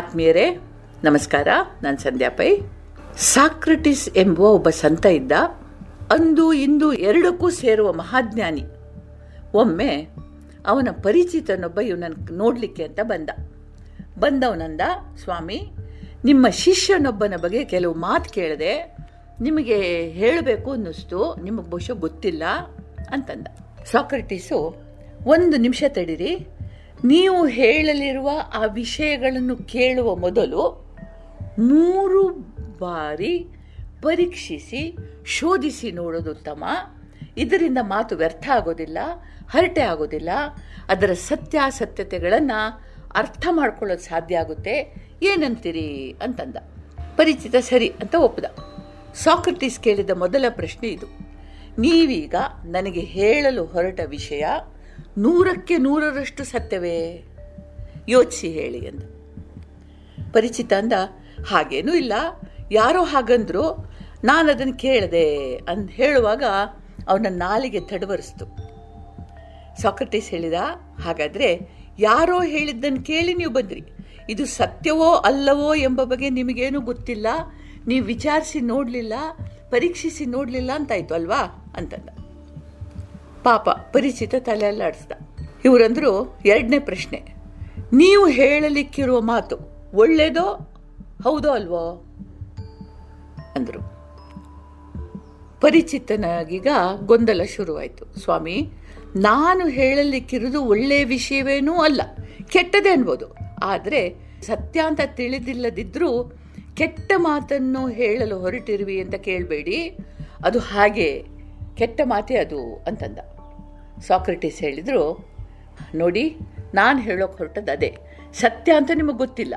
ಆತ್ಮೀಯರೇ, ನಮಸ್ಕಾರ, ನಾನು ಸಂಧ್ಯಾ ಪೈ. ಸಾಕ್ರಟಿಸ್ ಎಂಬುವ ಒಬ್ಬ ಸಂತ ಇದ್ದ, ಅಂದು ಇಂದು ಎರಡಕ್ಕೂ ಸೇರುವ ಮಹಾಜ್ಞಾನಿ. ಒಮ್ಮೆ ಅವನ ಪರಿಚಿತನೊಬ್ಬ ಇವನನ್ನು ನೋಡಲಿಕ್ಕೆ ಅಂತ ಬಂದ. ಬಂದವನಂದ, ಸ್ವಾಮಿ, ನಿಮ್ಮ ಶಿಷ್ಯನೊಬ್ಬನ ಬಗ್ಗೆ ಕೆಲವು ಮಾತು ಕೇಳಿದೆ, ನಿಮಗೆ ಹೇಳಬೇಕು ಅನ್ನಿಸ್ತು, ನಿಮಗೆ ಬಹುಶಃ ಗೊತ್ತಿಲ್ಲ, ಅಂತಂದ. ಸಾಕ್ರಟಿಸು, ಒಂದು ನಿಮಿಷ ತಡೀರಿ ನೀವು ಹೇಳಲಿರುವ ಆ ವಿಷಯಗಳನ್ನು ಕೇಳುವ ಮೊದಲು ಮೂರು ಬಾರಿ ಪರೀಕ್ಷಿಸಿ, ಶೋಧಿಸಿ ನೋಡೋದು ಉತ್ತಮ. ಇದರಿಂದ ಮಾತು ವ್ಯರ್ಥ ಆಗೋದಿಲ್ಲ, ಹರಟೆ ಆಗೋದಿಲ್ಲ. ಅದರ ಸತ್ಯಾಸತ್ಯತೆಗಳನ್ನು ಅರ್ಥ ಮಾಡ್ಕೊಳ್ಳೋದು ಸಾಧ್ಯ ಆಗುತ್ತೆ. ಏನಂತೀರಿ ಅಂತಂದ. ಪರಿಚಿತ ಸರಿ ಅಂತ ಒಪ್ಪದ. ಸಾಕ್ರಟೀಸ್ ಕೇಳಿದ ಮೊದಲ ಪ್ರಶ್ನೆ ಇದು. ನೀವೀಗ ನನಗೆ ಹೇಳಲು ಹೊರಟ ವಿಷಯ ನೂರಕ್ಕೆ ನೂರರಷ್ಟು ಸತ್ಯವೇ? ಯೋಚಿಸಿ ಹೇಳಿ ಅಂದ ಪರಿಚಿತ ಅಂದ, ಹಾಗೇನೂ ಇಲ್ಲ. ಯಾರೋ ಹಾಗಂದ್ರು ನಾನು ಅದನ್ನು ಕೇಳಿದೆ ಅಂತ ಹೇಳುವಾಗ ಅವನ ನಾಲಿಗೆ ತಡವರಿಸ್ತು. ಸಾಕ್ರಟೀಸ್ ಹೇಳಿದ, ಹಾಗಾದರೆ ಯಾರೋ ಹೇಳಿದ್ದನ್ನು ಕೇಳಿ ನೀವು ಬಂದ್ರಿ. ಇದು ಸತ್ಯವೋ ಅಲ್ಲವೋ ಎಂಬ ಬಗ್ಗೆ ನಿಮಗೇನು ಗೊತ್ತಿಲ್ಲ. ನೀವು ವಿಚಾರಿಸಿ ನೋಡಲಿಲ್ಲ, ಪರೀಕ್ಷಿಸಿ ನೋಡಲಿಲ್ಲ ಅಂತಾಯ್ತು ಅಲ್ವಾ? ಅಂತಂದ. ಪಾಪ ಪರಿಚಿತ ತಲೆಯಲ್ಲಾಡಿಸ್ದ. ಇವರಂದ್ರು ಎರಡನೇ ಪ್ರಶ್ನೆ. ನೀವು ಹೇಳಲಿಕ್ಕಿರುವ ಮಾತು ಒಳ್ಳೇದೋ ಹೌದೋ ಅಲ್ವೋ? ಅಂದರು. ಪರಿಚಿತನಾಗೀಗ ಗೊಂದಲ ಶುರುವಾಯಿತು. ಸ್ವಾಮಿ, ನಾನು ಹೇಳಲಿಕ್ಕಿರೋದು ಒಳ್ಳೆಯ ವಿಷಯವೇನೂ ಅಲ್ಲ. ಕೆಟ್ಟದೇ ಅನ್ಬೋದು. ಆದರೆ ಸತ್ಯ ಅಂತ ತಿಳಿದಿಲ್ಲದಿದ್ದರೂ ಕೆಟ್ಟ ಮಾತನ್ನು ಹೇಳಲು ಹೊರಟಿರುವಿ ಅಂತ ಕೇಳಬೇಡಿ. ಅದು ಹಾಗೆ ಕೆಟ್ಟ ಮಾತೇ ಅದು ಅಂತಂದ. ಸಾಕ್ರೆಟಿಸ್ ಹೇಳಿದರು, ನೋಡಿ, ನಾನು ಹೇಳೋಕೆ ಹೊರಟದ್ದು ಅದೇ. ಸತ್ಯ ಅಂತ ನಿಮಗೆ ಗೊತ್ತಿಲ್ಲ.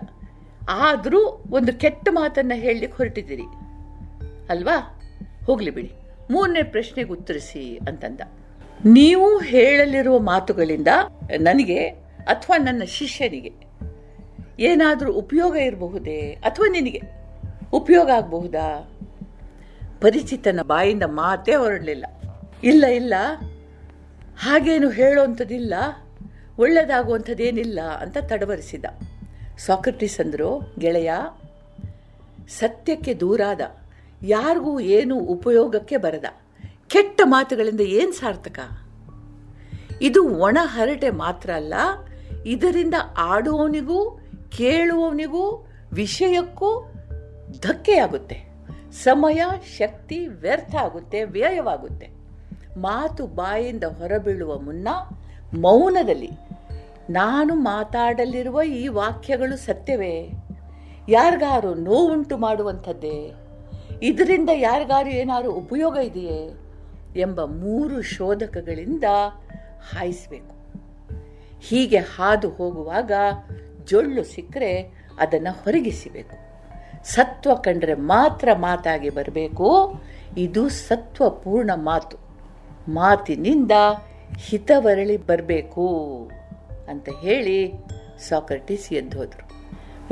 ಆದರೂ ಒಂದು ಕೆಟ್ಟ ಮಾತನ್ನು ಹೇಳಲಿಕ್ಕೆ ಹೊರಟಿದ್ದೀರಿ. ಅಲ್ವಾ? ಹೋಗಲಿ ಬಿಡಿ. ಮೂರನೇ ಪ್ರಶ್ನೆಗೆ ಉತ್ತರಿಸಿ ಅಂತಂದ. ನೀವು ಹೇಳಲಿರುವ ಮಾತುಗಳಿಂದ ನನಗೆ ಅಥವಾ ನನ್ನ ಶಿಷ್ಯನಿಗೆ ಏನಾದರೂ ಉಪಯೋಗ ಇರಬಹುದೇ? ಅಥವಾ ನಿನಗೆ? ಉಪಯೋಗ ಆಗಬಹುದಾ? ಪರಿಚಿತನ ಬಾಯಿಂದ ಮಾತೇ ಹೊರಡಲಿಲ್ಲ. ಇಲ್ಲ ಇಲ್ಲ, ಹಾಗೇನು ಹೇಳುವಂಥದ್ದಿಲ್ಲ ಒಳ್ಳೆಯದಾಗುವಂಥದ್ದೇನಿಲ್ಲ ಅಂತ ತಡವರಿಸಿದ. ಸಾಕ್ರಟಿಸ್ ಅಂದರು, ಗೆಳೆಯ, ಸತ್ಯಕ್ಕೆ ದೂರಾದ, ಯಾರಿಗೂ ಏನು ಉಪಯೋಗಕ್ಕೆ ಬರದ, ಕೆಟ್ಟ ಮಾತುಗಳಿಂದ ಏನು ಸಾರ್ಥಕ? ಇದು ಒಣ ಹರಟೆ ಮಾತ್ರ ಅಲ್ಲ, ಇದರಿಂದ ಆಡುವವನಿಗೂ, ಕೇಳುವವನಿಗೂ, ವಿಷಯಕ್ಕೂ ಧಕ್ಕೆಯಾಗುತ್ತೆ. ಸಮಯ, ಶಕ್ತಿ ವ್ಯರ್ಥ ಆಗುತ್ತೆ, ವ್ಯಯವಾಗುತ್ತೆ. ಮಾತು ಬಾಯಿಂದ ಹೊರಬೀಳುವ ಮುನ್ನ ಮೌನದಲ್ಲಿ ನಾನು ಮಾತಾಡಲಿರುವ ಈ ವಾಕ್ಯಗಳು ಸತ್ಯವೇ? ಯಾರಿಗಾರು ನೋವುಂಟು ಮಾಡುವಂಥದ್ದೇ? ಇದರಿಂದ ಯಾರಿಗಾರು ಏನಾದ್ರು ಉಪಯೋಗ ಇದೆಯೇ? ಎಂಬ ಮೂರು ಶೋಧಕಗಳಿಂದ ಹಾಯಿಸಬೇಕು. ಹೀಗೆ ಹಾದು ಹೋಗುವಾಗ ಜೊಳ್ಳು ಸಿಕ್ಕರೆ ಅದನ್ನು ಹೊರಗಿಸಬೇಕು. ಸತ್ವ ಕಂಡ್ರೆ ಮಾತ್ರ ಮಾತಾಗಿ ಬರಬೇಕು. ಇದು ಸತ್ವಪೂರ್ಣ ಮಾತು. ಮಾತಿನಿಂದ ಹಿತವರಳಿ ಬರಬೇಕು ಅಂತ ಹೇಳಿ ಸಾಕ್ರಟಿಸ್ ಎದ್ದು ಹೋದರು.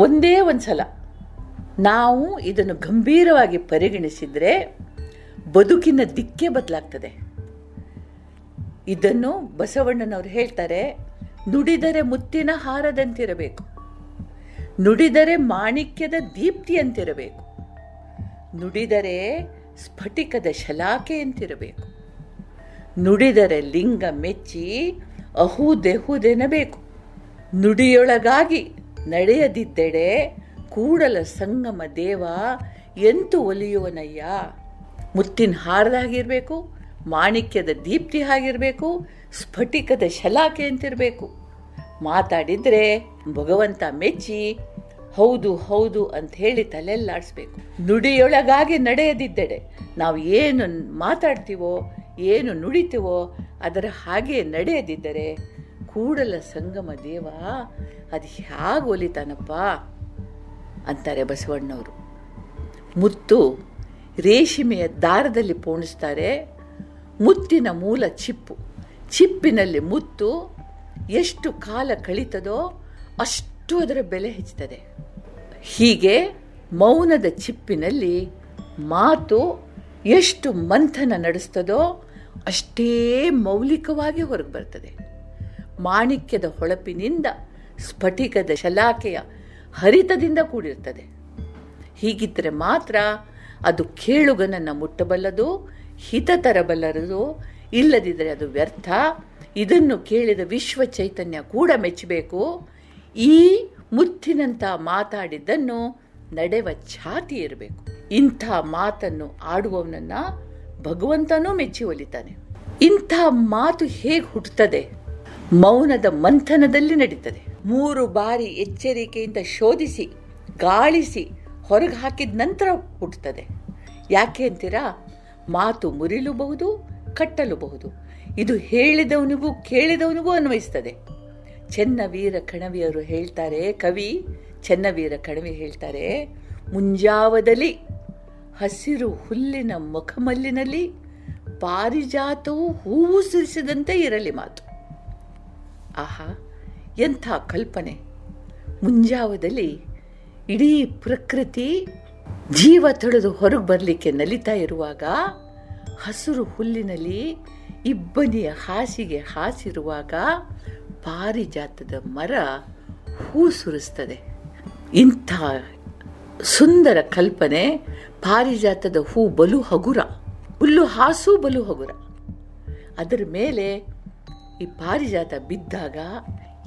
ಒಂದೇ ಒಂದು ಸಲ ನಾವು ಇದನ್ನು ಗಂಭೀರವಾಗಿ ಪರಿಗಣಿಸಿದರೆ ಬದುಕಿನ ದಿಕ್ಕೇ ಬದಲಾಗ್ತದೆ. ಇದನ್ನು ಬಸವಣ್ಣನವರು ಹೇಳ್ತಾರೆ, ನುಡಿದರೆ ಮುತ್ತಿನ ಹಾರದಂತಿರಬೇಕು. ನುಡಿದರೆ ಮಾಣಿಕ್ಯದ ದೀಪ್ತಿಯಂತಿರಬೇಕು ನುಡಿದರೆ ಸ್ಫಟಿಕದ ಶಲಾಖೆಯಂತಿರಬೇಕು ನುಡಿದರೆ ಲಿಂಗ ಮೆಚ್ಚಿ ಅಹುದೆಹುದೆನಬೇಕು. ನುಡಿಯೊಳಗಾಗಿ ನಡೆಯದಿದ್ದೆಡೆ ಕೂಡಲ ಸಂಗಮ ದೇವ ಎಂತು ಒಲಿಯುವನಯ್ಯ? ಮುತ್ತಿನ ಹಾರದಾಗಿರಬೇಕು, ಮಾಣಿಕ್ಯದ ದೀಪ್ತಿ ಆಗಿರಬೇಕು ಸ್ಫಟಿಕದ ಶಲಾಕೆ ಅಂತಿರಬೇಕು. ಮಾತಾಡಿದ್ರೆ ಭಗವಂತ ಮೆಚ್ಚಿ ಹೌದು ಹೌದು ಅಂತ ಹೇಳಿ ತಲೆಯಲ್ಲಾಡಿಸ್ಬೇಕು ನುಡಿಯೊಳಗಾಗಿ ನಡೆಯದಿದ್ದೆಡೆ ನಾವು ಏನು ಮಾತಾಡ್ತೀವೋ, ಏನು ನುಡಿತೀವೋ ಅದರ ಹಾಗೆ ನಡೆಯದಿದ್ದರೆ ಕೂಡಲ ಸಂಗಮ ದೇವ, ಅದು ಹೇಗೆ ಒಲಿತಾನಪ್ಪ ಅಂತಾರೆ ಬಸವಣ್ಣವರು. ಮುತ್ತು ರೇಷ್ಮೆಯ ದಾರದಲ್ಲಿ ಪೋಣಿಸ್ತಾರೆ, ಮುತ್ತಿನ ಮೂಲ ಚಿಪ್ಪು. ಚಿಪ್ಪಿನಲ್ಲಿ ಮುತ್ತು ಎಷ್ಟು ಕಾಲ ಕಳೀತದೋ ಅಷ್ಟು ಅದರ ಬೆಲೆ ಹೆಚ್ಚುತ್ತದೆ ಹೀಗೆ ಮೌನದ ಚಿಪ್ಪಿನಲ್ಲಿ ಮಾತು ಎಷ್ಟು ಮಂಥನ ನಡೆಸ್ತದೋ ಅಷ್ಟೇ ಮೌಲಿಕವಾಗಿ ಹೊರಗೆ ಬರ್ತದೆ. ಮಾಣಿಕ್ಯದ ಹೊಳಪಿನಿಂದ ಸ್ಫಟಿಕದ ಶಲಾಕೆಯ ಹರಿತದಿಂದ ಕೂಡಿರ್ತದೆ. ಹೀಗಿದ್ದರೆ ಮಾತ್ರ ಅದು ಕೇಳುಗನನ್ನು ಮುಟ್ಟಬಲ್ಲದು, ಹಿತ ತರಬಲ್ಲರದು ಇಲ್ಲದಿದ್ದರೆ ಅದು ವ್ಯರ್ಥ. ಇದನ್ನು ಕೇಳಿದ ವಿಶ್ವ ಚೈತನ್ಯ ಕೂಡ ಮೆಚ್ಚಬೇಕು. ಈ ಮುತ್ತಿನಂಥ ಮಾತಾಡಿದ್ದನ್ನು ನಡೆವ ಛಾತಿ ಇರಬೇಕು. ಇಂಥ ಮಾತನ್ನು ಆಡುವವನನ್ನ ಭಗವಂತನೂ ಮೆಚ್ಚಿ ಒಲಿತಾನೆ. ಇಂಥ ಮಾತು ಹೇಗೆ ಹುಟ್ಟುತ್ತದೆ? ಮೌನದ ಮಂಥನದಲ್ಲಿ ನಡೀತದೆ. ಮೂರು ಬಾರಿ ಎಚ್ಚರಿಕೆಯಿಂದ ಶೋಧಿಸಿ, ಗಾಳಿಸಿ ಹೊರಗೆ ಹಾಕಿದ ನಂತರ ಹುಟ್ಟುತ್ತದೆ. ಯಾಕೆ ಅಂತೀರಾ? ಮಾತು ಮುರಿಲುಬಹುದು, ಕಟ್ಟಲುಬಹುದು. ಇದು ಹೇಳಿದವನಿಗೂ ಕೇಳಿದವನಿಗೂ ಅನ್ವಯಿಸ್ತದೆ. ಚೆನ್ನವೀರ ಕಣವಿಯವರು ಹೇಳ್ತಾರೆ, ಕವಿ ಚೆನ್ನವೀರ ಕಣವಿ ಹೇಳ್ತಾರೆ, ಮುಂಜಾವದಲ್ಲಿ ಹಸಿರು ಹುಲ್ಲಿನ ಮುಖಮಲ್ಲಿನಲ್ಲಿ ಪಾರಿಜಾತವು ಹೂವು ಸುರಿಸಿದಂತೆ ಇರಲಿ ಮಾತು. ಆಹಾ, ಎಂಥ ಕಲ್ಪನೆ. ಮುಂಜಾವದಲ್ಲಿ ಇಡೀ ಪ್ರಕೃತಿ ಜೀವ ತೊಳೆದು ಹೊರಗೆ ಬರಲಿಕ್ಕೆ ನಲಿತಾ ಇರುವಾಗ ಹಸಿರು ಹುಲ್ಲಿನಲ್ಲಿ ಇಬ್ಬನಿಯ ಹಾಸಿಗೆ ಹಾಸಿರುವಾಗ ಪಾರಿಜಾತದ ಮರ ಹೂ ಸುರಿಸ್ತದೆ. ಇಂಥ ಸುಂದರ ಕಲ್ಪನೆ ಪಾರಿಜಾತದ ಹೂ ಬಲು ಹಗುರ ಹುಲ್ಲು ಹಾಸು ಬಲು ಹಗುರ. ಅದರ ಮೇಲೆ ಈ ಪಾರಿಜಾತ ಬಿದ್ದಾಗ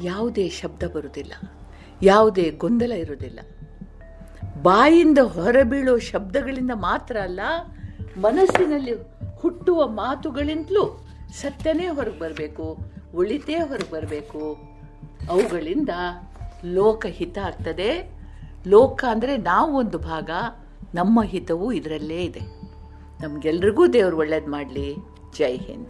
ಯಾವುದೇ ಶಬ್ದ ಬರುವುದಿಲ್ಲ, ಯಾವುದೇ ಗೊಂದಲ ಇರುವುದಿಲ್ಲ. ಬಾಯಿಂದ ಹೊರಬೀಳೋ ಶಬ್ದಗಳಿಂದ ಮಾತ್ರ ಅಲ್ಲ, ಮನಸ್ಸಿನಲ್ಲಿ ಹುಟ್ಟುವ ಮಾತುಗಳಿಂದಲೂ ಸತ್ಯನೇ ಹೊರಗೆ ಬರಬೇಕು. ಒಳಿತೇ ಹೊರಗೆ ಬರಬೇಕು. ಅವುಗಳಿಂದ ಲೋಕ ಹಿತ ಆಗ್ತದೆ. ಲೋಕ ಅಂದರೆ ನಾವು ಒಂದು ಭಾಗ, ನಮ್ಮ ಹಿತವೂ ಇದರಲ್ಲೇ ಇದೆ. ನಮಗೆಲ್ರಿಗೂ ದೇವರು ಒಳ್ಳೇದು ಮಾಡಲಿ. ಜೈ ಹಿಂದ್.